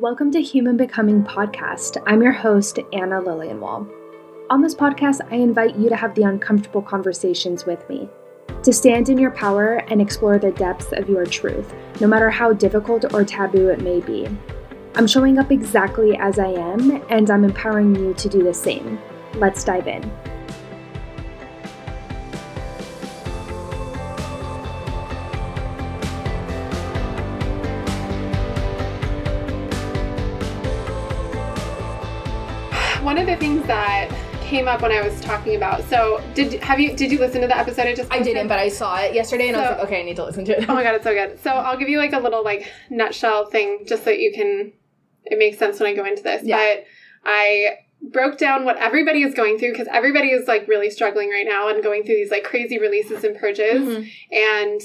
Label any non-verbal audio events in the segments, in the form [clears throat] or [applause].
Welcome to Human Becoming Podcast. I'm your host, Anna Lilienwall. On this podcast, I invite you to have the uncomfortable conversations with me, to stand in your power and explore the depths of your truth, no matter how difficult or taboo it may be. I'm showing up exactly as I am, and I'm empowering you to do the same. Let's dive in. Came up when I was talking about. So, did have you did you listen to the episode I just? I didn't, but I saw it yesterday, and I was like, okay, I need to listen to it. Oh my god, it's so good. So I'll give you like a little like nutshell thing, just so you can. It makes sense when I go into this, Yeah. but I broke down what everybody is going through because everybody is like really struggling right now and going through these like crazy releases and purges Mhm. and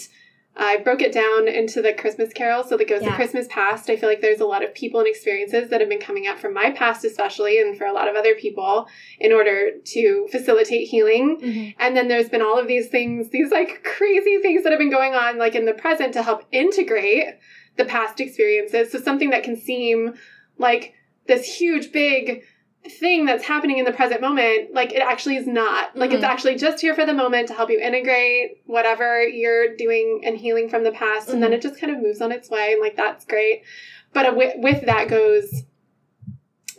I broke it down into the Christmas carol. So that goes the Yeah. Christmas past. I feel like there's a lot of people and experiences that have been coming up from my past, especially, and for a lot of other people, in order to facilitate healing. Mhm. And then there's been all of these things, these like crazy things that have been going on, like in the present, to help integrate the past experiences. So something that can seem like this huge, big thing that's happening in the present moment, like it actually is not. Like it's Mhm. actually just here for the moment to help you integrate whatever you're doing and healing from the past. And then Mhm. it just kind of moves on its way. And like that's great. But uh, with, with that goes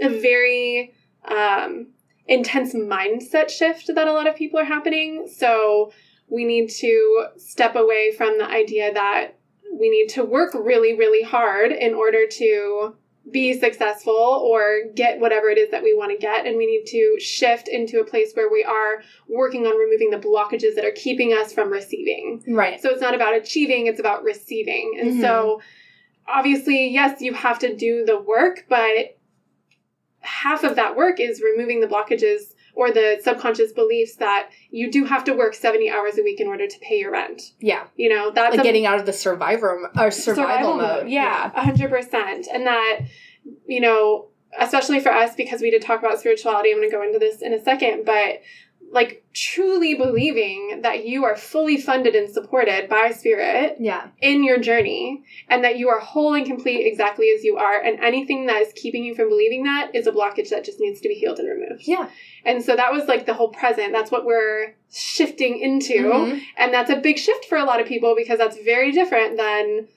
a very um, intense mindset shift that a lot of people are happening. So we need to step away from the idea that we need to work really, really hard in order to be successful or get whatever it is that we want to get. And we need to shift into a place where we are working on removing the blockages that are keeping us from receiving. Right. So it's not about achieving, it's about receiving. And Mhm. so obviously, yes, you have to do the work, but half of that work is removing the blockages or the subconscious beliefs that you do have to work 70 hours a week in order to pay your rent. Yeah. You know, that's Like a- getting out of the survivor or survival, mode. Yeah, a hundred percent. And that, you know, especially for us because we did talk about spirituality. I'm going to go into this in a second, but like truly believing that you are fully funded and supported by spirit Yeah. in your journey and that you are whole and complete exactly as you are and anything that is keeping you from believing that is a blockage that just needs to be healed and removed Yeah. and so that was like the whole present that's what we're shifting into Mhm. and that's a big shift for a lot of people because that's very different than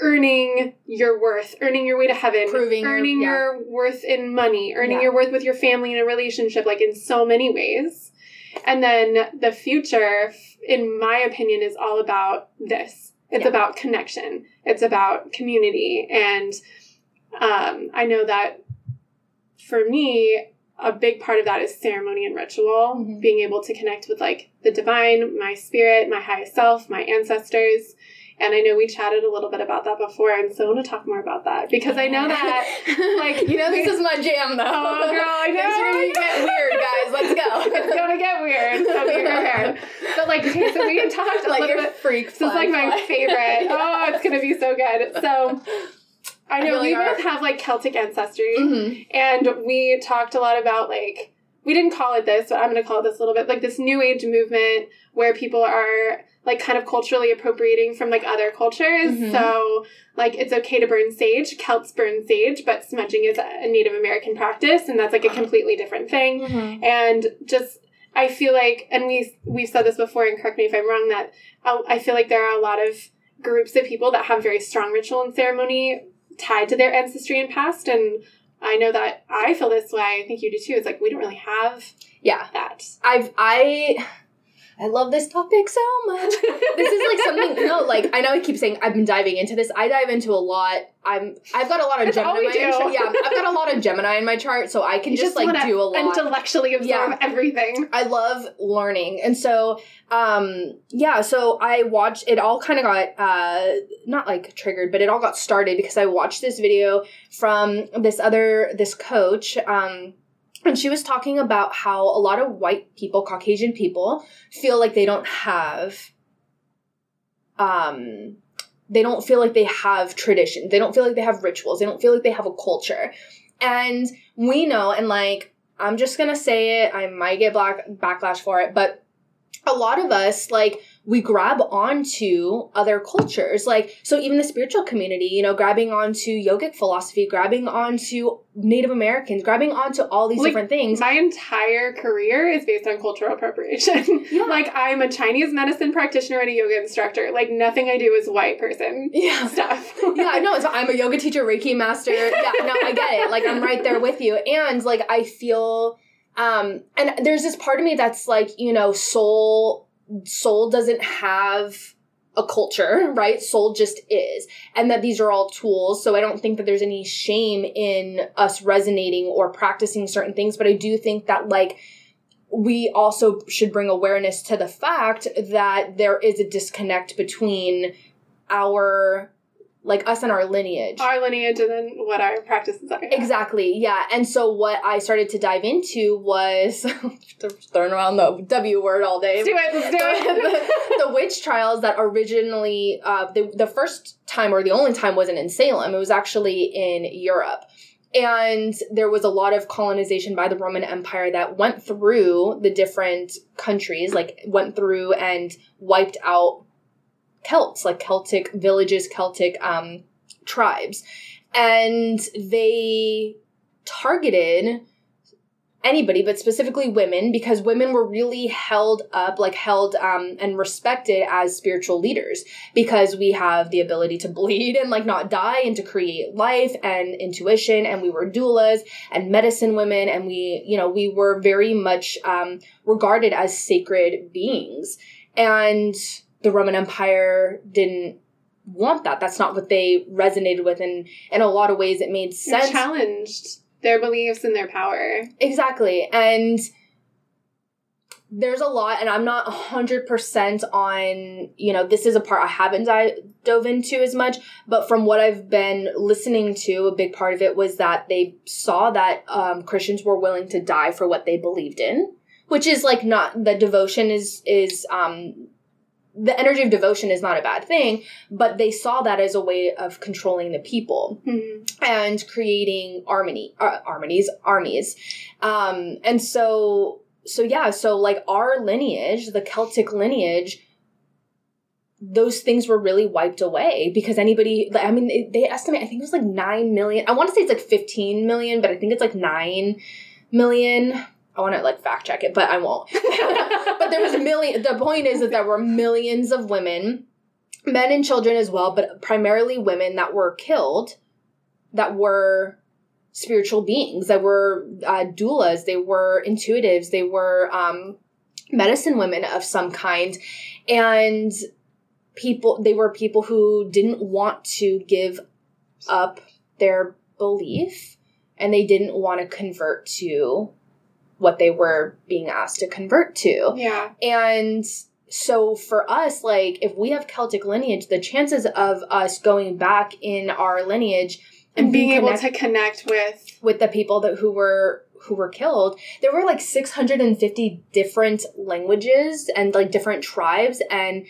earning your worth, earning your way to heaven, Proving your- earning yeah. your worth in money, earning Yeah. your worth with your family in a relationship, like in so many ways. And then the future, in my opinion, is all about this. It's Yeah. about connection. It's about community. And um, I know that for me, a big part of that is ceremony and ritual, Mhm. being able to connect with like the divine, my spirit, my highest self, my ancestors. And I know we chatted a little bit about that before, and so I want to talk more about that because I know that, like, [laughs] you know, this is my jam, though. Oh, girl, I know. [laughs] Are gonna get weird, guys. Let's go. [laughs] it's gonna get weird, so be prepared. But like, okay, so we had talked a like little bit. freak. This is like my favorite. Oh, it's gonna be so good. So I I know we our- both have like Celtic ancestry. Mhm. And we talked a lot about like we didn't call it this, but I'm going to call it this a little bit like this new age movement where people are like kind of culturally appropriating from like other cultures. Mhm. So like it's okay to burn sage, Celts burn sage, but smudging is a Native American practice and that's like a completely different thing. Mhm. And just I feel like and we we've said this before and correct me if I'm wrong that I, I feel like there are a lot of groups of people that have very strong ritual and ceremony tied to their ancestry and past and I know that I feel this way. I think you do too. It's like we don't really have Yeah. that. I've I I love this topic so much. [laughs] this is like something no, like I know I keep saying I've been diving into this. I dive into a lot. I'm I've got a lot of That's Gemini. we in my yeah, I've got a lot of Gemini in my chart, so I can You just, like do a lot. intellectually absorb Yeah. everything. I love learning. And so um yeah, so I watched it all kind of got uh not like triggered, but it all got started because I watched this video from this other this coach um and she was talking about how a lot of white people, Caucasian people, feel like they don't have um they don't feel like they have tradition. They don't feel like they have rituals. They don't feel like they have a culture. And we know and like I'm just going to say it, I might get black backlash for it, but a lot of us like we grab onto other cultures like so even the spiritual community you know grabbing onto yogic philosophy grabbing onto native americans grabbing onto all these Like, different things My entire career is based on cultural appropriation. [laughs] Yeah. like I'm a Chinese medicine practitioner and a yoga instructor. Like nothing I do is white person yeah stuff. [laughs] yeah, no, so I'm a yoga teacher, Reiki master. Yeah, no, I get it. Like I'm right there with you. And like I feel um and there's this part of me that's like, you know, soul soul doesn't have a culture, [laughs] right? Soul just is. And that these are all tools. So I don't think that there's any shame in us resonating or practicing certain things, but I do think that like we also should bring awareness to the fact that there is a disconnect between our like us and our lineage. Our lineage and then what our practices are. Exactly, yeah. And so what I started to dive into was [laughs] throwing around the W word all day. Let's do it. Let's do it. the, [laughs] the witch trials that originally, uh, the, the first time or the only time wasn't in Salem. It was actually in Europe. And there was a lot of colonization by the Roman Empire that went through the different countries, like went through and wiped out Celts, like Celtic villages, Celtic um, tribes. And they targeted anybody, but specifically women, because women were really held up, like held um, and respected as spiritual leaders, because we have the ability to bleed and like not die and to create life and intuition, and we were doulas and medicine women, and we, you know, we were very much um, regarded as sacred beings, and the Roman Empire didn't want that. That's not what they resonated with, and in a lot of ways, it made It sense. challenged their beliefs and their power. Exactly. And there's a lot, and I'm not 100% on, you know, this is a part I haven't di- dove into as much, but from what I've been listening to, a big part of it was that they saw that um, Christians were willing to die for what they believed in, which is like not, the devotion is, is, um, the energy of devotion is not a bad thing, but they saw that as a way of controlling the people Mhm. and creating harmony uh, harmonies armies um and so so yeah so like our lineage the celtic lineage those things were really wiped away because anybody i mean they- they estimate i think it was like 9 million i want to say it's like 15 million but i think it's like 9 million i want to like fact check it but i won't. [laughs] But there was a million the point is that there were millions of women men and children as well but primarily women that were killed that were spiritual beings that were uh, doulas they were intuitives they were um, medicine women of some kind and people they were people who didn't want to give up their belief and they didn't want to convert to what they were being asked to convert to Yeah. and so for us, like if we have Celtic lineage, the chances of us going back in our lineage and, And being able connect- to connect with with the people that who were who were killed, there were like 650 different languages and like different tribes, and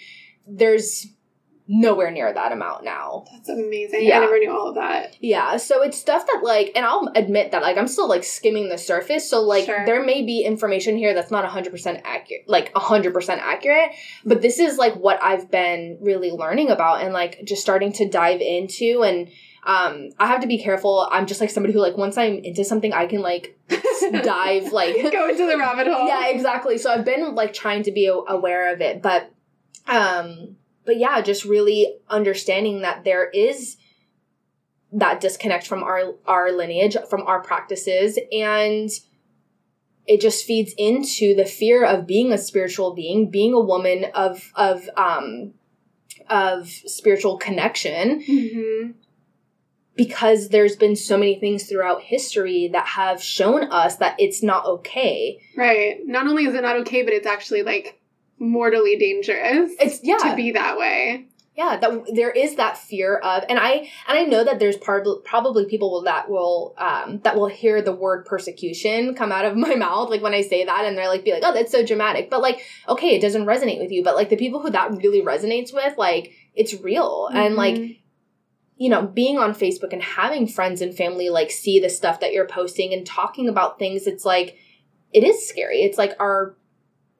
there's nowhere near that amount now. that's amazing. Yeah. I never knew all of that. Yeah, so it's stuff that like, and I'll admit that like I'm still like skimming the surface. So like Sure. there may be information here that's not 100% accurate, like 100% accurate, but this is like what I've been really learning about and like just starting to dive into and um I have to be careful. I'm just like somebody who like once I'm into something I can like [laughs] dive like Go into the rabbit hole. [laughs] yeah exactly so i've been like trying to be aware of it but um but yeah just really understanding that there is that disconnect from our our lineage from our practices and it just feeds into the fear of being a spiritual being being a woman of of um of spiritual connection. Hmm because there's been so many things throughout history that have shown us that it's not okay. Right. Not only is it not okay, but it's actually like mortally dangerous it's yeah to be that way. yeah that there is that fear of and i and i know that there's part, probably people will, that will um that will hear the word persecution come out of [laughs] my mouth like when i say that and they're like be like oh that's so dramatic but like okay it doesn't resonate with you but like the people who that really resonates with like it's real and like Mhm. you know, being on Facebook and having friends and family like see the stuff that you're posting and talking about things, it's like it is scary. It's like our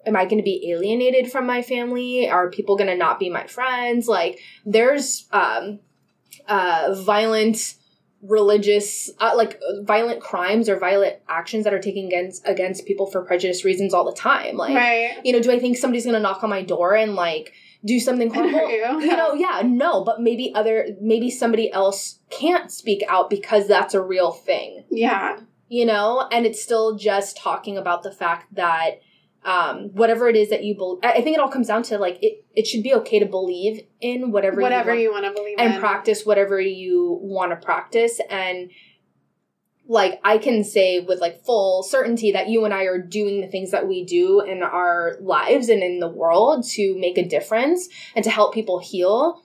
am I going to be alienated from my family? Are people going to not be my friends? Like, there's um, uh, violent religious uh, like violent crimes or violent actions that are taken against against people for prejudice reasons all the time like right. you know do i think somebody's gonna knock on my door and like do something [laughs] horrible you. you know yeah no but maybe other maybe somebody else can't speak out because that's a real thing Yeah. you know and it's still just talking about the fact that um whatever it is that you believe i think it all comes down to like it it should be okay to believe in whatever Whatever you, want you want to believe and in. practice whatever you want to practice and like i can say with like full certainty that you and i are doing the things that we do in our lives and in the world to make a difference and to help people heal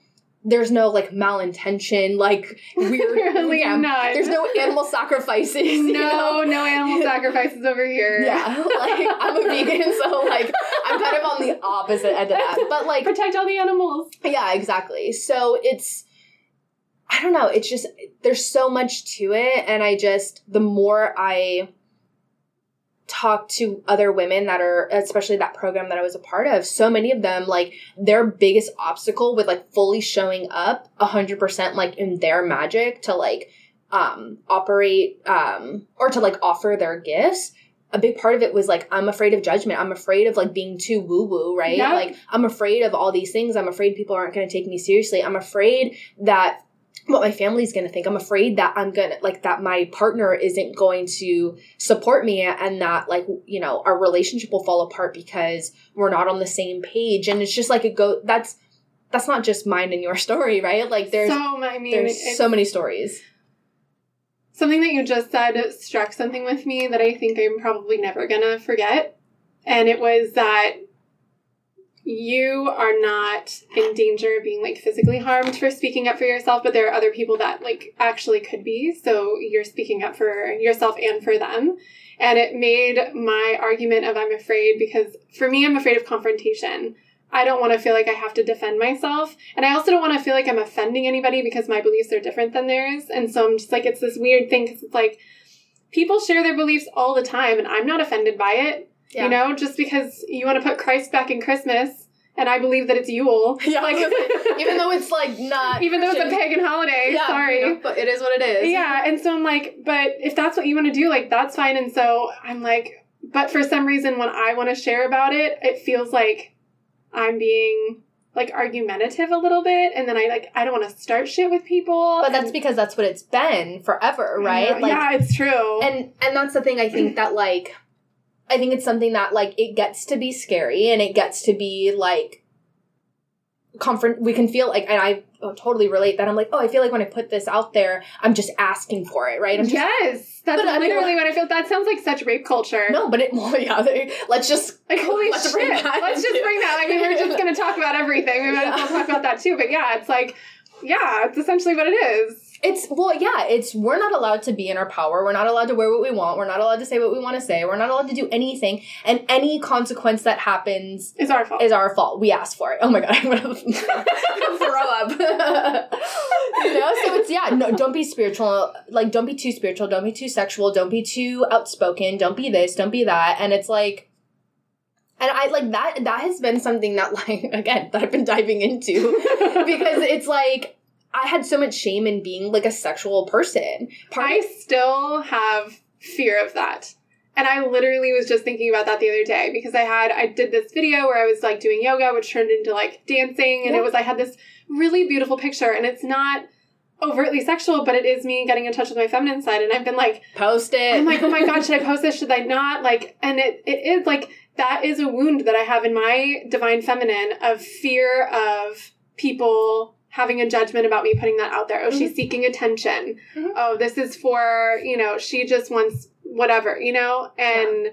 there's no like malintention like weird [laughs] Really yeah, not. there's no animal sacrifices No, know? no animal [laughs] sacrifices over here. yeah like i'm a vegan so like i'm kind of on the opposite end of that but like Protect all the animals. yeah, exactly. So it's I don't know, it's just there's so much to it and I just the more I talk to other women that are especially that program that I was a part of, so many of them like their biggest obstacle with like fully showing up 100% like in their magic to like um operate um or to like offer their gifts a big part of it was like i'm afraid of judgment. I'm afraid of like being too woo woo right? Yep. like i'm afraid of all these things. I'm afraid people aren't going to take me seriously. I'm afraid that what my family's going to think. I'm afraid that i'm going to like that my partner isn't going to support me and that like you know our relationship will fall apart because we're not on the same page. And it's just like a go that's that's not just mine and your [laughs] story right? Like there's so, I mean, there's so many stories. Something that you just said struck something with me that I think I'm probably never gonna forget. And it was that you are not in danger of being like physically harmed for speaking up for yourself, but there are other people that like actually could be. So you're speaking up for yourself and for them. And it made my argument of I'm afraid because for me, I'm afraid of confrontation. I don't want to feel like I have to defend myself. And I also don't want to feel like I'm offending anybody because my beliefs are different than theirs. And so I'm just like, it's this weird thing because it's like people share their beliefs all the time and I'm not offended by it. Yeah. You know, just because you want to put Christ back in Christmas and I believe that it's Yule. [laughs] yeah Like, even though it's like not even though it's a pagan holiday. yeah, sorry. you know, but it is what it is Yeah, and so I'm like, but if that's what you want to do, like that's fine. And so I'm like, but for some reason, when I want to share about it, it feels like I'm being like argumentative a little bit, and then I like I don't want to start shit with people. but that's because that's what it's been forever right Yeah, yeah, it's true. and and that's the thing i think that like i think it's something that like it gets to be scary and it gets to be like confront we can feel like and i uh, totally relate that i'm like oh i feel like when i put this out there i'm just asking for it right i'm just yes, that's But I mean- literally what I feel. That sounds like such rape culture. no but it [laughs] well yeah they, let's just [laughs] Like holy let's shit! bring that Let's just bring that. I mean, we're just gonna talk about everything. We might as well talk about that too. But yeah, it's like, yeah, it's essentially what it is. It's well, yeah. It's we're not allowed to be in our power. We're not allowed to wear what we want. We're not allowed to say what we want to say. We're not allowed to do anything. And any consequence that happens is our fault. is our fault. We asked for it. Oh my god, [laughs] I'm gonna [laughs] throw up. [laughs] you know, so it's yeah. No, don't be spiritual. Like, don't be too spiritual. Don't be too sexual. Don't be too outspoken. Don't be this. Don't be that. And it's like. And I like that that has been something that like again that I've been diving into because it's like I had so much shame in being like a sexual person. Part I still have fear of that. And I literally was just thinking about that the other day because I had I did this video where I was like doing yoga which turned into like dancing and Yeah. it was I had this really beautiful picture and it's not overtly sexual but it is me getting in touch with my feminine side and I've been like post it. I'm like oh my god [laughs] should I post this should I not like and it it is like that is a wound that I have in my divine feminine of fear of people having a judgment about me putting that out there. Oh, she's seeking attention. Mhm. Oh, this is for, you know, she just wants whatever, you know? And I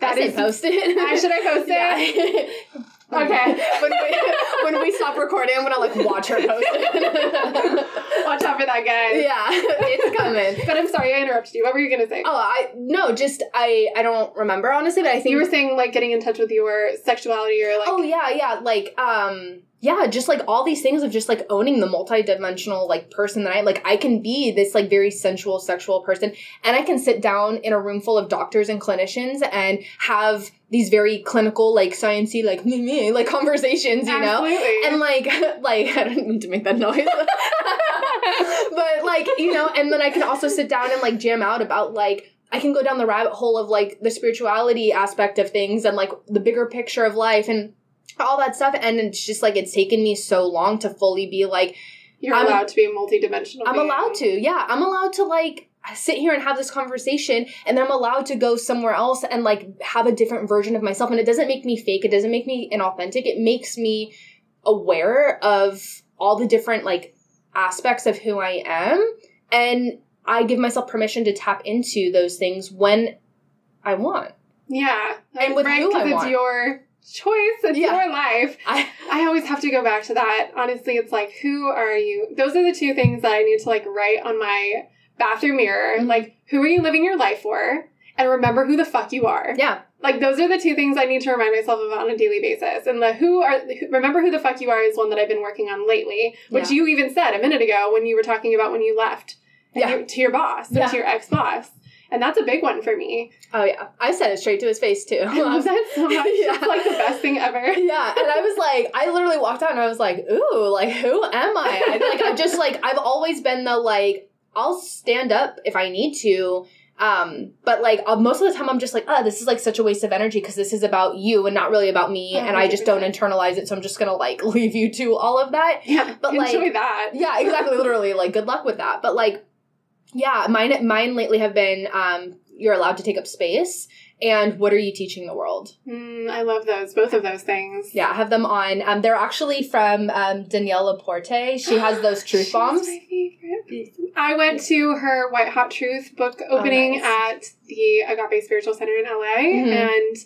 that is post it. [laughs] I- should I post it? Yeah. [laughs] Okay. [laughs] when we when we stop recording, I'm gonna like watch her post it. watch out for that guy. yeah, it's coming. But I'm sorry, I interrupted you. What were you gonna say? Oh, I no, just I I don't remember honestly, but I think you were saying like getting in touch with your sexuality or like Oh yeah, yeah. Like um yeah, just like all these things of just like owning the multidimensional like person that I like I can be this like very sensual sexual person and I can sit down in a room full of doctors and clinicians and have these very clinical like sciencey like [laughs] me me like conversations, you know? And like [laughs] like I don't need to make that noise. [laughs] but like, you know, and then I can also sit down and like jam out about like I can go down the rabbit hole of like the spirituality aspect of things and like the bigger picture of life and all that stuff. And it's just like it's taken me so long to fully be like, You're I'm- allowed to be a multidimensional. I'm being. allowed to. Yeah, I'm allowed to like sit here and have this conversation and then I'm allowed to go somewhere else and like have a different version of myself. And it doesn't make me fake. It doesn't make me inauthentic. It makes me aware of all the different like aspects of who I am. And I give myself permission to tap into those things when I want. Yeah, And with right, who I it's want. your choice. It's Yeah. your life. I I always have to go back to that. Honestly, it's like, who are you? Those are the two things that I need to like write on my bathroom mirror. Mhm. Like, who are you living your life for? And remember who the fuck you are. yeah. Like, those are the two things I need to remind myself of on a daily basis. And the who are, remember who the fuck you are is one that I've been working on lately, which Yeah. you even said a minute ago when you were talking about when you left Yeah. you- to your boss, Yeah. to your ex boss. And that's a big one for me. Oh yeah. I said it straight to his face too. [laughs] I love that so much. [laughs] Yeah. It's like the best thing ever. [laughs] yeah and i was like i literally walked out and i was like ooh like who am i I, like I'm just like i've always been the like i'll stand up if i need to um but like uh, most of the time i'm just like oh this is like such a waste of energy because this is about you and not really about me A and i just don't internalize it so i'm just gonna like leave you to all of that Yeah, But, like- enjoy that. yeah exactly literally like good luck with that but like yeah mine mine lately have been um you're allowed to take up space and what are you teaching the world Mm, I love those, both of those things. Yeah, I have them on. Um, they're actually from um, Danielle Laporte. She has those [gasps] truth bombs. my favorite. I went to her White Hot Truth book opening nice. at the Agape Spiritual Center in LA Mhm. and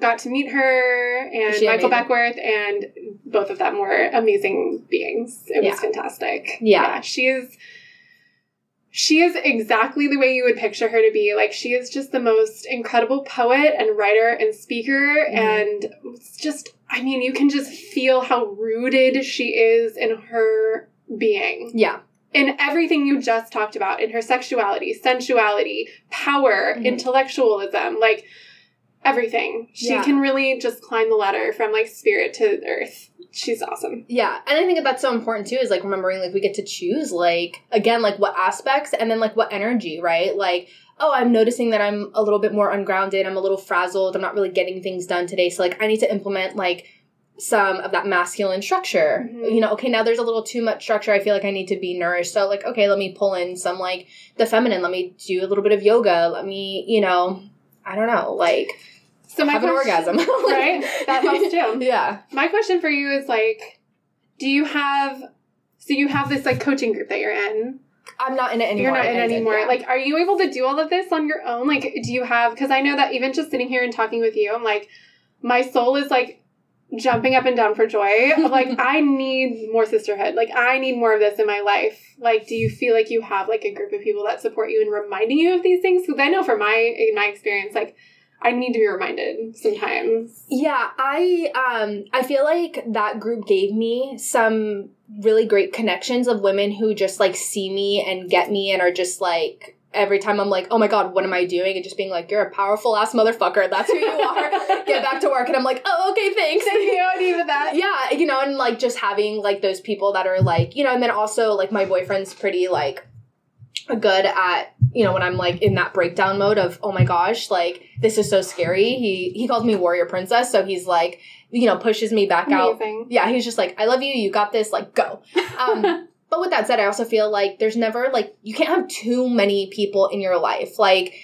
got to meet her and she Michael amazing? Beckwith, and both of them were amazing beings. It Yeah. was fantastic. Yeah. she is. She is exactly the way you would picture her to be. Like, she is just the most incredible poet and writer and speaker. Mhm. And it's just, I mean, you can just feel how rooted she is in her being. Yeah, In everything you just talked about, in her sexuality, sensuality, power, Mhm. intellectualism, like everything. She Yeah. can really just climb the ladder from like spirit to earth. She's awesome. yeah, and I think that that's so important too. Is like remembering like we get to choose like again like what aspects and then like what energy, right? Like oh, I'm noticing that I'm a little bit more ungrounded. I'm a little frazzled. I'm not really getting things done today. So like I need to implement like some of that masculine structure. Mhm. You know, okay, now there's a little too much structure. I feel like I need to be nourished. So like, okay, let me pull in some like the feminine. Let me do a little bit of yoga. Let me, you know, I don't know, like So my have an question- orgasm. [laughs] right? That helps too. [laughs] Yeah. My question for you is like, do you have so you have this like coaching group that you're in? I'm not in it anymore. You're not in It anymore. yeah. Like, are you able to do all of this on your own? Like, do you have? Because I know that even just sitting here and talking with you, I'm like, my soul is like jumping up and down for joy. [laughs] Like, I need more sisterhood. Like, I need more of this in my life. Like, do you feel like you have like a group of people that support you and reminding you of these things? Because I know from my in my experience, like, I need to be reminded sometimes. Yeah, I um I feel like that group gave me some really great connections of women who just like see me and get me and are just like every time I'm like, "Oh my god, what am I doing?" and just being like, "You're a powerful ass motherfucker. That's who you are. [laughs] Get back to work." And I'm like, "Oh, okay, thanks." Thank you. I needed that. [laughs] yeah, you know, and like just having like those people that are like, you know, and then also like my boyfriend's pretty like good at you know when I'm like in that breakdown mode of oh my gosh like this is so scary. He he calls me warrior princess, so he's like you know pushes me back out. Yeah, he's just like I love you. You got this. Like go. Um, [laughs] but with that said, I also feel like there's never like you can't have too many people in your life. Like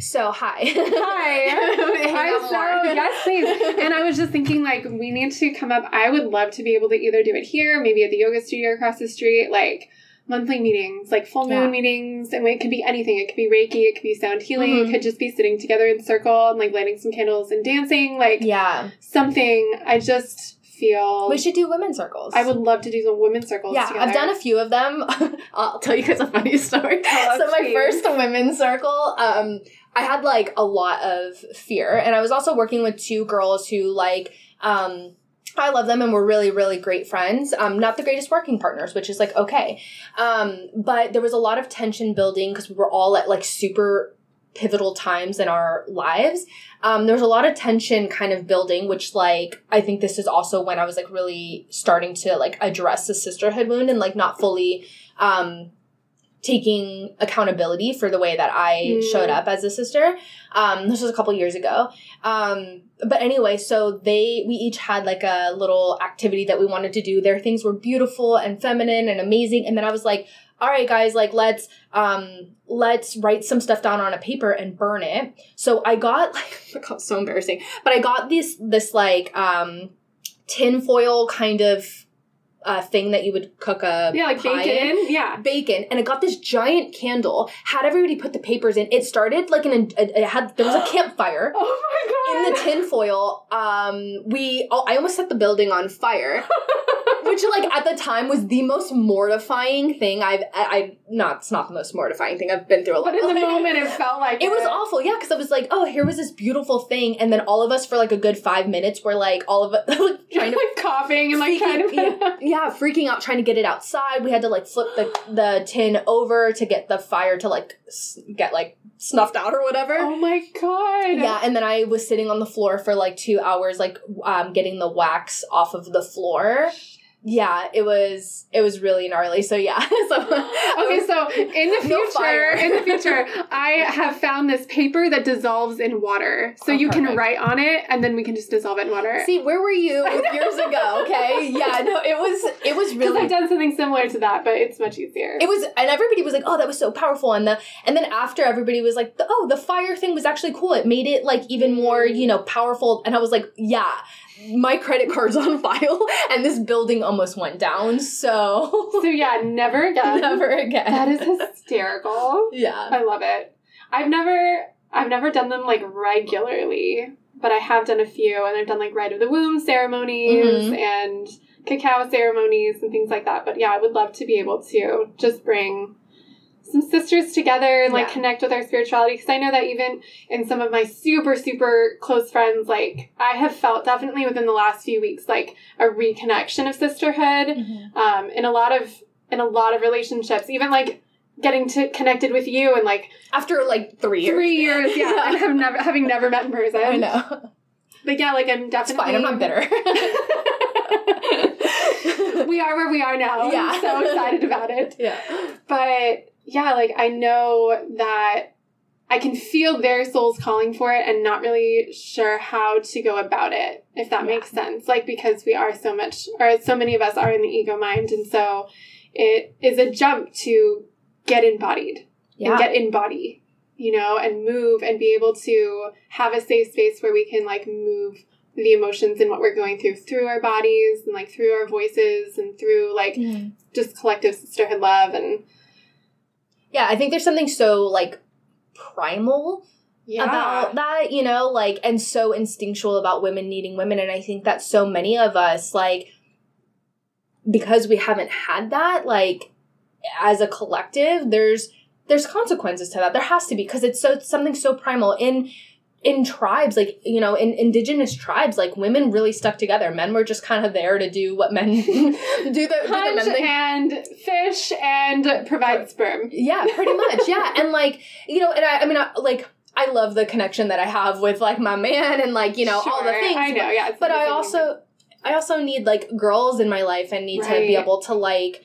so hi. [laughs] Hi. [laughs] Hi, so yes, please. And I was just thinking, like, we need to come up. I would love to be able to either do it here, maybe at the yoga studio across the street, like monthly meetings, like full moon Yeah. meetings. And it could be anything. It could be Reiki, it could be sound healing, Mhm. it could just be sitting together in circle and like lighting some candles and dancing, like yeah, something. I just feel we should do women's circles. I would love to do some women's circles. Yeah, together. I've done a few of them. [laughs] I'll tell you guys a funny story. Us, so my first women's circle, um, I had like a lot of fear, and I was also working with two girls who like, um, I love them and we're really, really great friends. Um, not the greatest working partners, which is like okay. Um, but there was a lot of tension building because we were all at like super pivotal times in our lives. Um, there was a lot of tension kind of building, which like I think this is also when I was like really starting to like address the sisterhood wound and like not fully um taking accountability for the way that I Mm. showed up as a sister. Um, this was a couple years ago. Um, but anyway, so they we each had like a little activity that we wanted to do. Their things were beautiful and feminine and amazing. And then I was like, all right, guys, like let's um let's write some stuff down on a paper and burn it. So I got [laughs] like oh, so embarrassing, but I got this this like um tinfoil kind of uh, thing that you would cook a Yeah, like pie bacon. in? Yeah. bacon and it got this giant candle had everybody put the papers in. It started like an it had there was a [gasps] campfire Oh my god in the tinfoil um we oh, i almost set the building on fire [laughs] which like at the time was the most mortifying thing i've i, I not it's not the most mortifying thing i've been through a lot but in the [laughs] moment, it felt like it was awful, yeah, because I was like, oh, here was this beautiful thing, and then all of us for like a good five minutes were like, all of us [laughs] like, trying to like coughing and like trying to. yeah, yeah, freaking out, trying to get it outside. We had to like flip the the tin over to get the fire to like s- get like snuffed out or whatever. Oh my god. Yeah, and then I was sitting on the floor for like two hours, like um, getting the wax off of the floor. Yeah, it was it was really gnarly. So yeah, [laughs] so Okay, so in the [laughs] future, fire. in the future, I have found this paper that dissolves in water, so Oh, you can write on it, and then we can just dissolve it in water. see where were you [laughs] years ago? Okay, yeah, no, it was it was really I've done something similar to that, but it's much easier. it was and everybody was like oh that was so powerful and the and then after everybody was like oh the fire thing was actually cool it made it like even more you know powerful and i was like yeah my credit card's on file [laughs] and this building almost went down so [laughs] so yeah, never again. never again That is [laughs] hysterical. yeah I love it. I've never I've never done them like regularly, but I have done a few and I've done like rite of the womb ceremonies Mhm. and cacao ceremonies and things like that. But yeah, I would love to be able to just bring some sisters together and like Yeah. connect with our spirituality because I know that even in some of my super super close friends like I have felt definitely within the last few weeks like a reconnection of sisterhood Mhm. um, in a lot of in a lot of relationships, even like getting to connected with you and like after like three years three years, yeah, [laughs] Yeah. and have never having never met in person. i know But yeah, like I'm it's definitely fine i'm not bitter [laughs] we are where we are now. Yeah. I'm so excited about it. [laughs] yeah But yeah, like I know that I can feel their souls calling for it and not really sure how to go about it, if that Yeah. makes sense. Like because we are so much or so many of us are in the ego mind and so it is a jump to get embodied yeah and get in body, you know, and move and be able to have a safe space where we can like move the emotions and what we're going through through our bodies and like through our voices and through like Mhm. just collective sisterhood love and yeah i think there's something so like primal yeah. about that, you know, like, and so instinctual about women needing women. And I think that so many of us, like, because we haven't had that, like, as a collective, there's there's consequences to that. There has to be because it's so it's something so primal in in tribes, like you know, in indigenous tribes, like women really stuck together. Men were just kind of there to do what men [laughs] do the do the men thing. and fish and provide uh, sperm. Yeah, pretty much. [laughs] Yeah, and like you know, and I, I mean, I, like I love the connection that I have with like my man and like you know all the things. I know, yeah. But I also, I also need like girls in my life and need to be able to like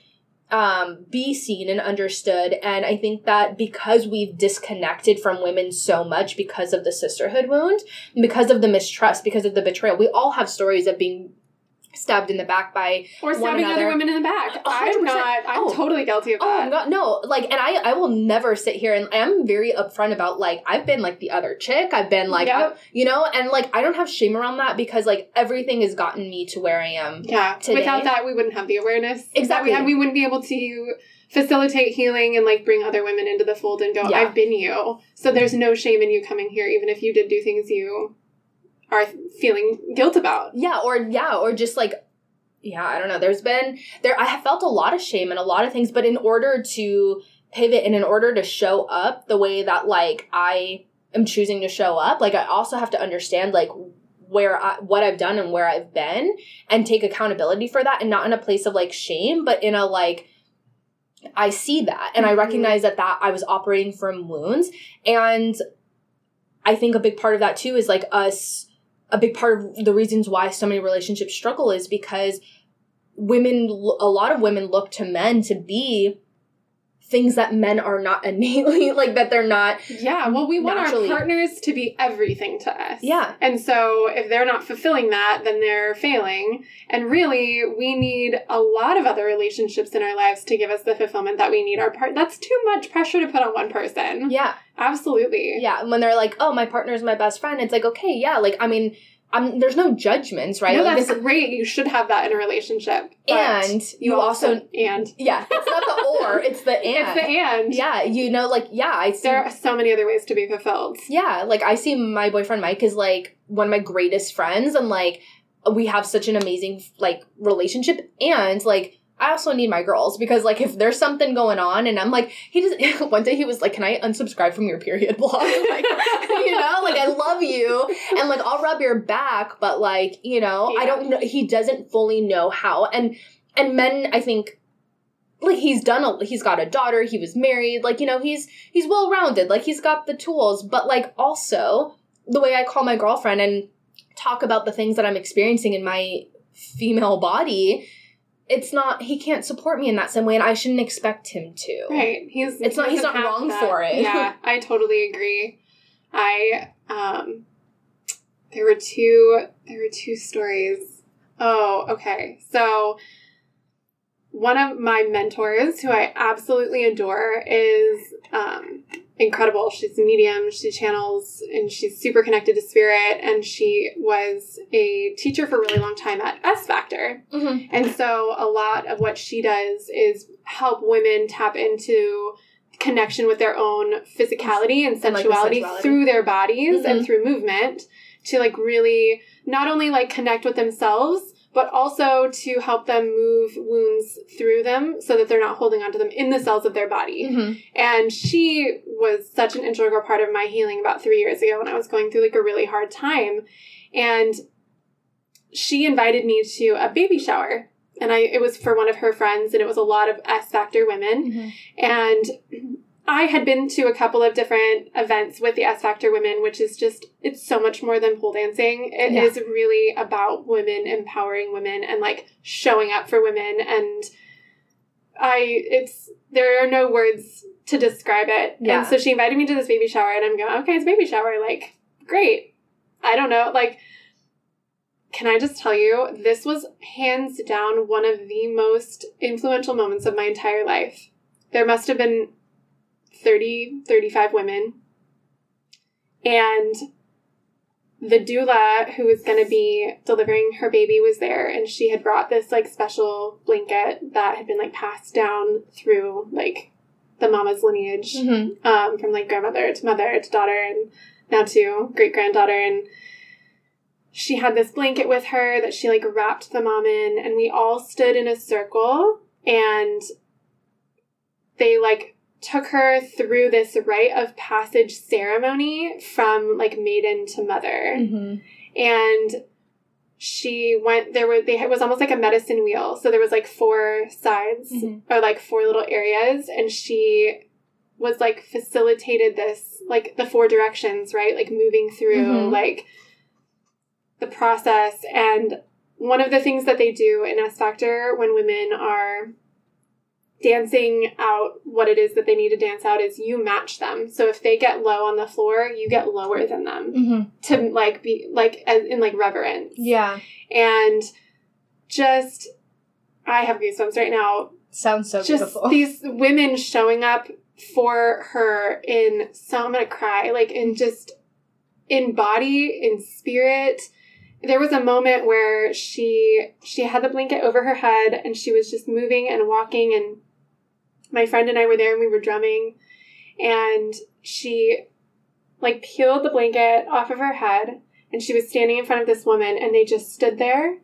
um be seen and understood. And i think that because we've disconnected from women so much because of the sisterhood wound because of the mistrust because of the betrayal we all have stories of being stabbed in the back by or one stabbing another. other women in the back. A hundred I'm not. I'm Oh. totally guilty of Oh that. my god, no! Like, and I, I will never sit here and I'm very upfront about like I've been like the other chick. I've been like, Yep. you know, and like I don't have shame around that because like everything has gotten me to where I am. Yeah. today. Without that, we wouldn't have the awareness. Exactly. we. We wouldn't be able to facilitate healing and like bring other women into the fold and go, Yeah. I've been you. So there's no shame in you coming here, even if you did do things you are feeling guilt about. Yeah, or yeah, or just like, yeah, I don't know. There's been there. I have felt a lot of shame and a lot of things, but in order to pivot and in order to show up the way that like I am choosing to show up, like I also have to understand like where I, what I've done and where I've been and take accountability for that and not in a place of like shame but in a like I see that and I Mhm. recognize that that I was operating from wounds and I think a big part of that too is like us a big part of the reasons why so many relationships struggle is because women a lot of women look to men to be things that men are not [laughs] innately like that they're not Yeah, well, we want Naturally. our partners to be everything to us. Yeah. And so if they're not fulfilling that, then they're failing. And really, we need a lot of other relationships in our lives to give us the fulfillment that we need. Our part that's too much pressure to put on one person. yeah Absolutely. yeah and when they're like oh my partner is my best friend it's like okay yeah like i mean I'm, there's no judgments right No, like that's this- great. You should have that in a relationship. And you also and yeah it's not the [laughs] or it's the and it's the and. yeah you know like yeah i see There are so many other ways to be fulfilled. yeah like i see my boyfriend mike is like one of my greatest friends and like we have such an amazing like relationship and like I also need my girls because like if there's something going on and I'm like he just [laughs] one day he was like can I unsubscribe from your period blog? [laughs] Like you know like I love you. And like I'll rub your back but like you know I don't know he doesn't fully know how. And and men I think like he's done a he's got a daughter he was married like you know he's he's well rounded like he's got the tools. But like also the way I call my girlfriend and talk about the things that I'm experiencing in my female body it's not he can't support me in that same way and I shouldn't expect him to Right. He's It's not- he's not wrong for it. Yeah, [laughs] I totally agree. I um there were two there were two stories. Oh, okay. So one of my mentors who I absolutely adore is um incredible. She's a medium, she channels and she's super connected to spirit and she was a teacher for a really long time at S Factor. Mhm. And so a lot of what she does is help women tap into connection with their own physicality and And, like, the sensuality sensuality. through their bodies and Mhm. through movement to like really not only like connect with themselves but also to help them move wounds through them so that they're not holding onto them in the cells of their body. Mhm. And she was such an integral part of my healing about three years ago when I was going through like a really hard time. And she invited me to a baby shower. And I it was for one of her friends and it was a lot of S Factor women. Mhm. And I had been to a couple of different events with the S Factor women, which is just, it's so much more than pole dancing. It is Yeah. really about women empowering women and like showing up for women. And I, it's, there are no words to describe it. Yeah. And so she invited me to this baby shower and I'm going, okay, it's baby shower. Like, great. I don't know. Like, can I just tell you, this was hands down one of the most influential moments of my entire life. There must have been 30, 35 women. And the doula who was going to be delivering her baby was there and she had brought this like special blanket that had been like passed down through like the mama's lineage Mhm. um, from like grandmother to mother to daughter and now to great granddaughter and she had this blanket with her that she like wrapped the mom in and we all stood in a circle and they like took her through this rite of passage ceremony from like maiden to mother Mhm. and she went there were they it was almost like a medicine wheel so there was like four sides Mhm. or like four little areas and she was like facilitated this like the four directions right like moving through Mhm. like the process and one of the things that they do in S Factor when women are dancing out what it is that they need to dance out is you match them. So if they get low on the floor, you get lower than them Mhm. to like be like as in like reverence Yeah. and just I have goosebumps right now. Sounds so just beautiful. these women showing up for her in so I'm gonna cry like in just in body in spirit. There was a moment where she she had the blanket over her head and she was just moving and walking and my friend and I were there and we were drumming and she like peeled the blanket off of her head and she was standing in front of this woman and they just stood there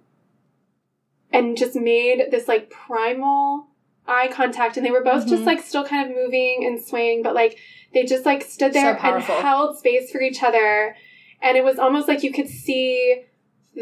and just made this like primal eye contact and they were both just Mhm. like still kind of moving and swaying but like they just like stood So there and held space for each other and it was almost like you could see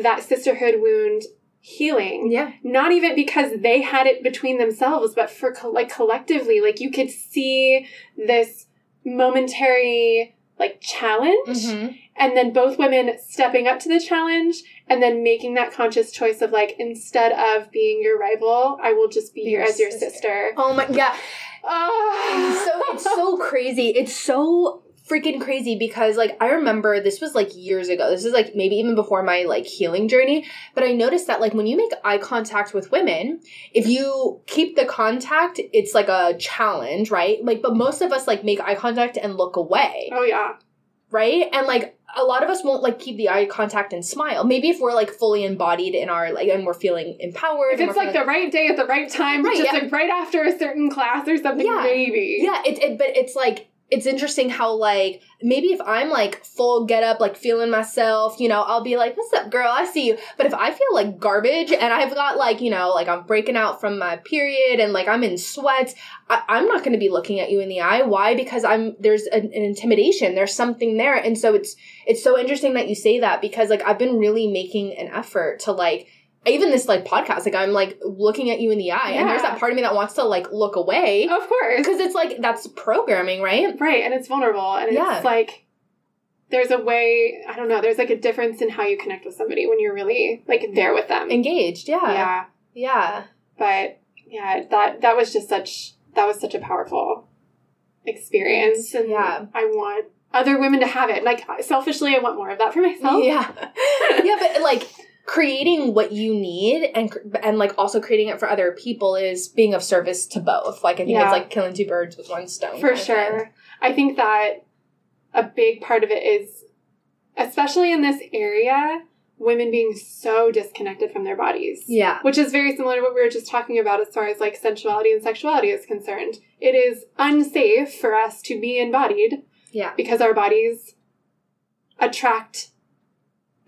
that sisterhood wound healing Yeah. not even because they had it between themselves but for co- like collectively like you could see this momentary like challenge Mm-hmm. and then both women stepping up to the challenge and then making that conscious choice of like instead of being your rival i will just be, here your as your sister. sister Oh my god. oh. so it's so [laughs] crazy. It's so freaking crazy because like I remember this was like years ago. This is like maybe even before my like healing journey, but I noticed that like when you make eye contact with women, if you keep the contact, it's like a challenge, right? Like but most of us like make eye contact and look away, oh yeah right? And like a lot of us won't like keep the eye contact and smile. Maybe if we're like fully embodied in our like and we're feeling empowered. if it's like the right day at the right time Right, just yeah. like right after a certain class or something Yeah. maybe Yeah, it, it but it's like it's interesting how like maybe if I'm like full get up, like feeling myself, you know, I'll be like, "What's up, girl? I see you." But if I feel like garbage and I've got like you know, like I'm breaking out from my period and like I'm in sweats, I, I'm not going to be looking at you in the eye. Why? Because I'm there's an, an intimidation. There's something there, and so it's it's so interesting that you say that because like I've been really making an effort to like even this like podcast like i'm like looking at you in the eye and there's that part of me that wants to like look away of course because it's like that's programming, right? Right, and it's vulnerable, and Yeah. it's like there's a way I don't know. There's like a difference in how you connect with somebody when you're really like there with them. Engaged, yeah, yeah, yeah, but yeah, that that was just such that was such a powerful experience, and Yeah. I want other women to have it. Like selfishly, I want more of that for myself. yeah, [laughs] yeah. But like creating what you need and and like also creating it for other people is being of service to both. Like I think Yeah. it's like killing two birds with one stone. for sure. I think that a big part of it is, especially in this area, women being so disconnected from their bodies. Yeah, which is very similar to what we were just talking about as far as like sensuality and sexuality is concerned. It is unsafe for us to be embodied yeah, because our bodies attract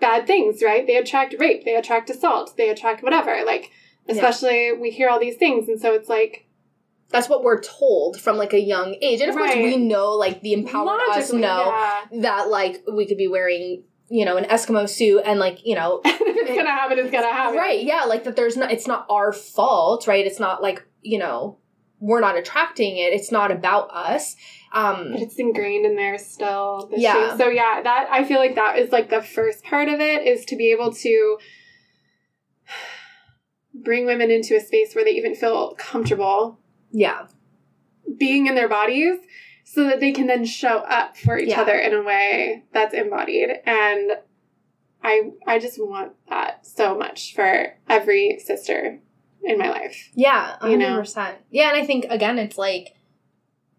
bad things, right? They attract rape, they attract assault, they attract whatever. Like, Yeah. especially we hear all these things, and so it's like that's what we're told from like a young age, and of course we know like the empowered us know yeah. that like we could be wearing you know an Eskimo suit and like you know [laughs] it's gonna happen, it's gonna happen. Right, yeah, like that there's not it's not our fault, right? It's not like, you know, we're not attracting it. It's not about us. Um But it's ingrained in there still. the Yeah. So yeah, that I feel like that is like the first part of it is to be able to bring women into a space where they even feel comfortable yeah. being in their bodies so that they can then show up for each Yeah. other in a way that's embodied and I I just want that so much for every sister in my life. Yeah, You know? 100%. Yeah, and I think again it's like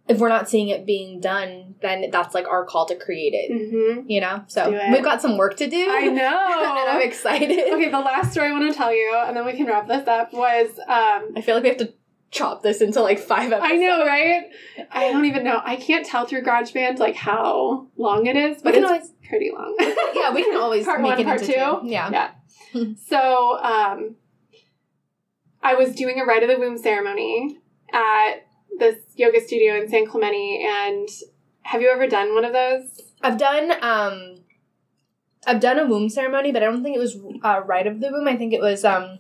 if we're not seeing it being done, then that's like our call to create it, Mhm. you know? So we've got some work to do. I [laughs] know. and I'm excited. okay, the last story I want to tell you, and then we can wrap this up, was um, I feel like we have to chop this into like five episodes. I know, right? I don't even know. I can't tell through GarageBand like how long it is, but it's always pretty long. [laughs] Yeah, we can always Part make one, it part into two? Yeah. Yeah. [laughs] so, um, I was doing a rite of the womb ceremony at this yoga studio in San Clemente, and have you ever done one of those? I've done um I've done a womb ceremony, but I don't think it was uh, rite of the womb. I think it was um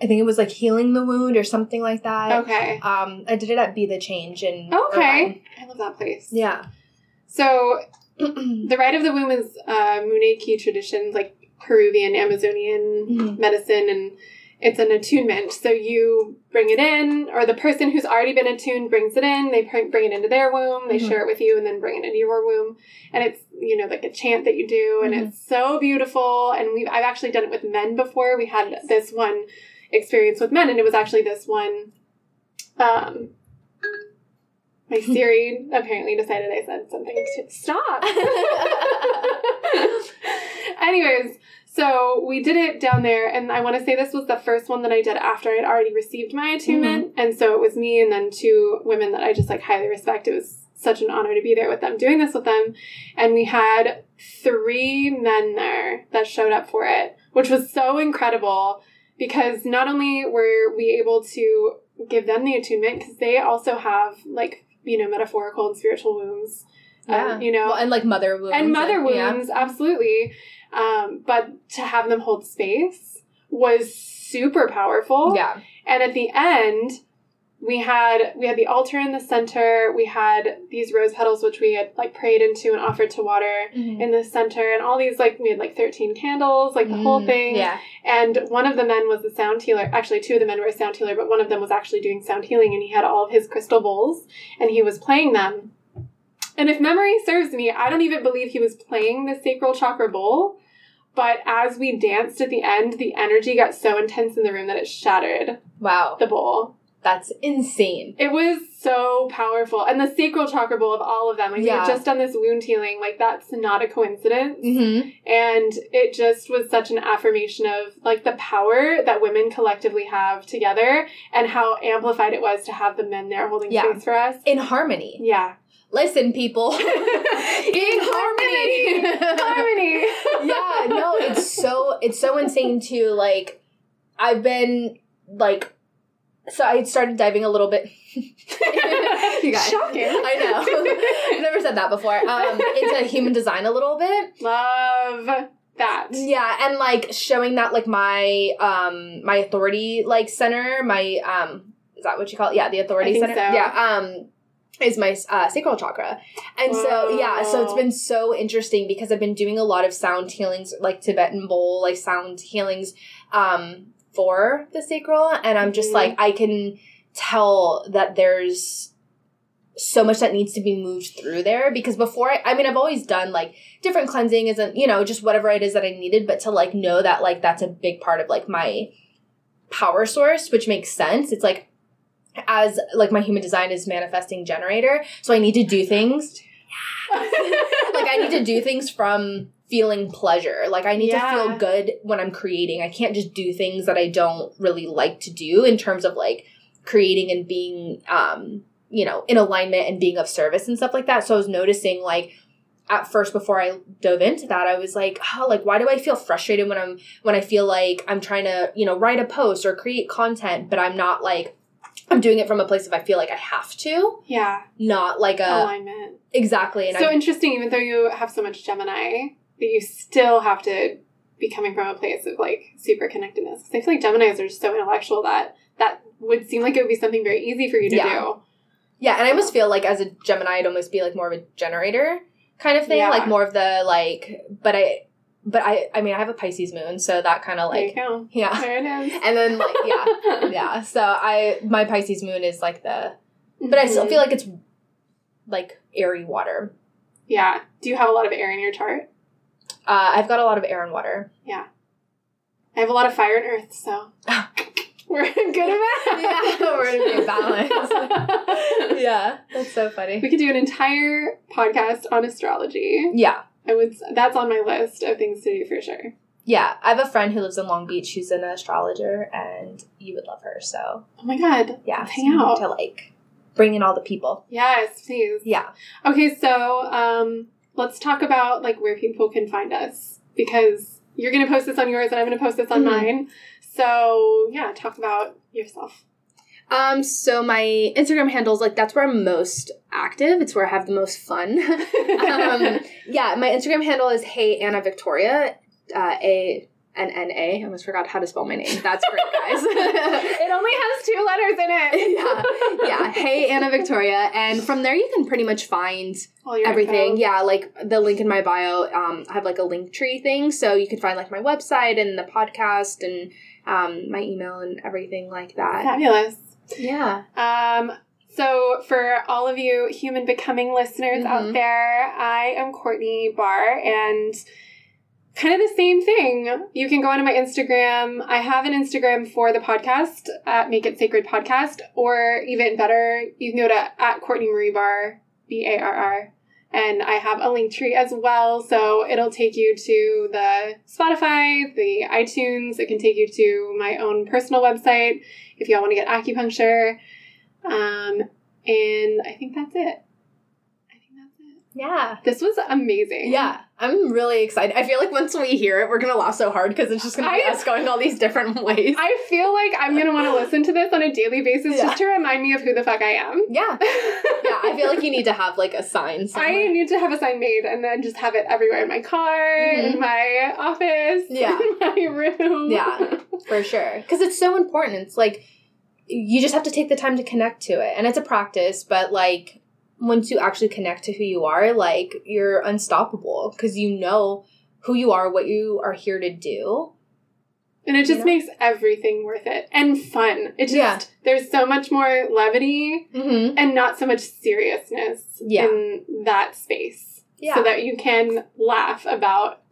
I think it was like healing the wound or something like that. Okay. Um I did it at Be the Change in Okay. Irvine. I love that place. Yeah. So, [clears throat] the rite of the womb is uh, Munay-Ki traditions, like Peruvian, Amazonian Mhm. medicine, and it's an attunement. So you bring it in, or the person who's already been attuned brings it in. They bring bring it into their womb. They Mhm. share it with you, and then bring it into your womb. And it's you know like a chant that you do, and Mhm. it's so beautiful. And we I've actually done it with men before. We had this one experience with men, and it was actually this one. Um, my [laughs] Siri apparently decided I said something to stop. [laughs] [laughs] Anyways, so we did it down there, and I want to say this was the first one that I did after I had already received my attunement. Mm-hmm. And so it was me and then two women that I just like highly respect. It was such an honor to be there with them, doing this with them. And we had three men there that showed up for it, which was so incredible because not only were we able to give them the attunement, because they also have like, you know, metaphorical and spiritual wounds um, Yeah. you know, Well, and like mother wounds. and mother yeah. wounds, absolutely. Um, but to have them hold space was super powerful. Yeah. And at the end, we had we had the altar in the center. We had these rose petals, which we had like prayed into and offered to water in the center, and all these like we had like thirteen candles, like the whole Mm, thing. Yeah. And one of the men was the sound healer. Actually, two of the men were a sound healer, but one of them was actually doing sound healing, and he had all of his crystal bowls, and he was playing them. And if memory serves me, I don't even believe he was playing the sacral chakra bowl. But as we danced at the end, the energy got so intense in the room that it shattered Wow. the bowl. That's insane. It was so powerful. And the sacral chakra bowl of all of them, like we had just done this wound healing, like that's not a coincidence. Mm-hmm. And it just was such an affirmation of like the power that women collectively have together and how amplified it was to have the men there holding Yeah. space for us. In harmony. Yeah. Listen, people. [laughs] [laughs] In harmony. Harmony. [laughs] yeah, no, it's so it's so insane too. Like I've been like so I started diving a little bit. you guys. Shocking. I know. I've never said that before. Um, into human design a little bit. Love that. Yeah, and like showing that like my um my authority like center, my um is that what you call it? Yeah, the authority center. so. Yeah, um is my uh, sacral chakra. And so yeah, so it's been so interesting because I've been doing a lot of sound healings like Tibetan bowl, like sound healings um for the sacral and I'm just Mhm. like I can tell that there's so much that needs to be moved through there because before I, I mean I've always done like different cleansing isn't you know just whatever it is that I needed but to like know that like that's a big part of like my power source which makes sense it's like as like my human design is manifesting generator so I need to do things [laughs] like I need to do things from feeling pleasure. Like I need Yeah. to feel good when I'm creating. I can't just do things that I don't really like to do in terms of like creating and being um, you know, in alignment and being of service and stuff like that. So I was noticing like at first before I dove into that, I was like, oh, like why do I feel frustrated when I'm when I feel like I'm trying to, you know, write a post or create content, but I'm not like I'm doing it from a place of I feel like I have to, yeah. not like a Alignment. exactly. And so I, interesting, even though you have so much Gemini, that you still have to be coming from a place of like super connectedness. Because I feel like Geminis are just so intellectual that that would seem like it would be something very easy for you to Yeah. do. Yeah, and I almost feel like as a Gemini, I'd almost be like more of a generator kind of thing, Yeah. like more of the like. But I, but I, I mean, I have a Pisces moon, so that kind of There like you go. yeah, There it is. and then like yeah, [laughs] yeah. So I my Pisces moon is like the, but I still Mhm. feel like it's like airy water. Yeah. Do you have a lot of air in your chart? Uh, I've got a lot of air and water. Yeah. I have a lot of fire and earth, so [laughs] we're good that. [laughs] Yeah, we're in good balance. yeah, that's so funny. we could do an entire podcast on astrology. Yeah, I would. That's on my list of things to do for sure. yeah. I have a friend who lives in Long Beach who's an astrologer, and you would love her. So Oh my god. yeah, hang out. to like bring in all the people. Yes, please. Yeah. Okay, so um, let's talk about like where people can find us because you're gonna post this on yours and I'm gonna post this on Mhm. mine. So yeah, talk about yourself. Um, so my Instagram handles like that's where I'm most active. It's where I have the most fun. [laughs] um, yeah, my Instagram handle is Hey Anna Victoria. Uh, A N N A. I almost forgot how to spell my name. That's great, guys. [laughs] [laughs] It only has two letters in it. yeah, yeah. Hey Anna Victoria, and from there you can pretty much find everything. Yeah, like the link in my bio. Um, I have like a link tree thing, so you can find like my website and the podcast and um my email and everything like that. Fabulous. Yeah. Um, so for all of you human becoming listeners out Mhm. there, I am Courtney Barr and kind of the same thing. You can go onto my Instagram. I have an Instagram for the podcast at Make It Sacred Podcast, or even better, you can go to at Courtney Marie Barr, B A R R. And I have a link tree as well, so it'll take you to the Spotify, the iTunes. It can take you to my own personal website if y'all want to get acupuncture. Um, and I think that's it. I think that's it. Yeah. This was amazing. Yeah, I'm really excited. I feel like once we hear it, we're gonna laugh so hard because it's just gonna be I- us going all these different [laughs] ways. I feel like I'm gonna want to listen to this on a daily basis Yeah. just to remind me of who the fuck I am. yeah, [laughs] yeah. I feel like you need to have like a sign. I need to have a sign made and then just have it everywhere in my car, Mhm. in my office, Yeah. [laughs] in my room. Yeah. for sure because it's so important. It's like you just have to take the time to connect to it, and it's a practice. But like once you actually connect to who you are, like you're unstoppable because you know who you are, what you are here to do. And it just Yeah. makes everything worth it and fun. It just Yeah. there's so much more levity Mm-hmm. and not so much seriousness Yeah. in that space. Yeah. So that you can laugh about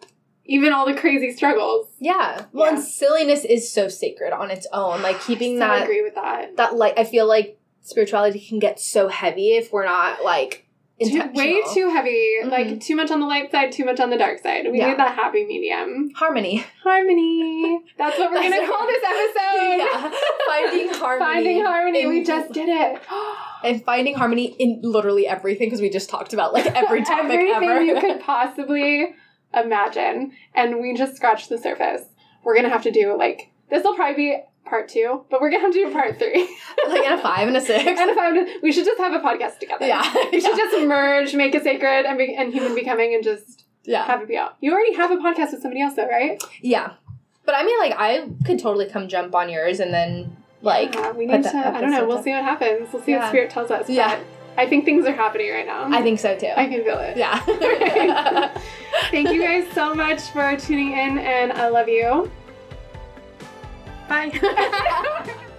even all the crazy struggles. Yeah. Well, and silliness is so sacred on its own. Like keeping I that agree with that. that like I feel like spirituality can get so heavy if we're not like Too, way too heavy, Mhm. like too much on the light side, too much on the dark side. We Yeah. need that happy medium. harmony. Harmony. That's what we're That's gonna call this episode. [laughs] yeah. Finding harmony. Finding harmony. We just did it. [gasps] and finding harmony in literally everything because we just talked about like every [laughs] topic Everything ever. you could possibly imagine, and we just scratched the surface. We're gonna have to do like this will probably be part two, but we're gonna have to do part three. [laughs] like in a five and a six. [laughs] and if I would, we should just have a podcast together. yeah. We should yeah. just merge, make it sacred, and, be, and human becoming, and just yeah. have it be out. You already have a podcast with somebody else, though, right? Yeah. But I mean like I could totally come jump on yours and then like Yeah, we need to. I don't know. We'll up. see what happens. We'll see Yeah. what spirit tells us. Yeah. but I think things are happening right now. I think so too. I can feel it. yeah. [laughs] Thank you guys so much for tuning in, and I love you. 拜。[laughs]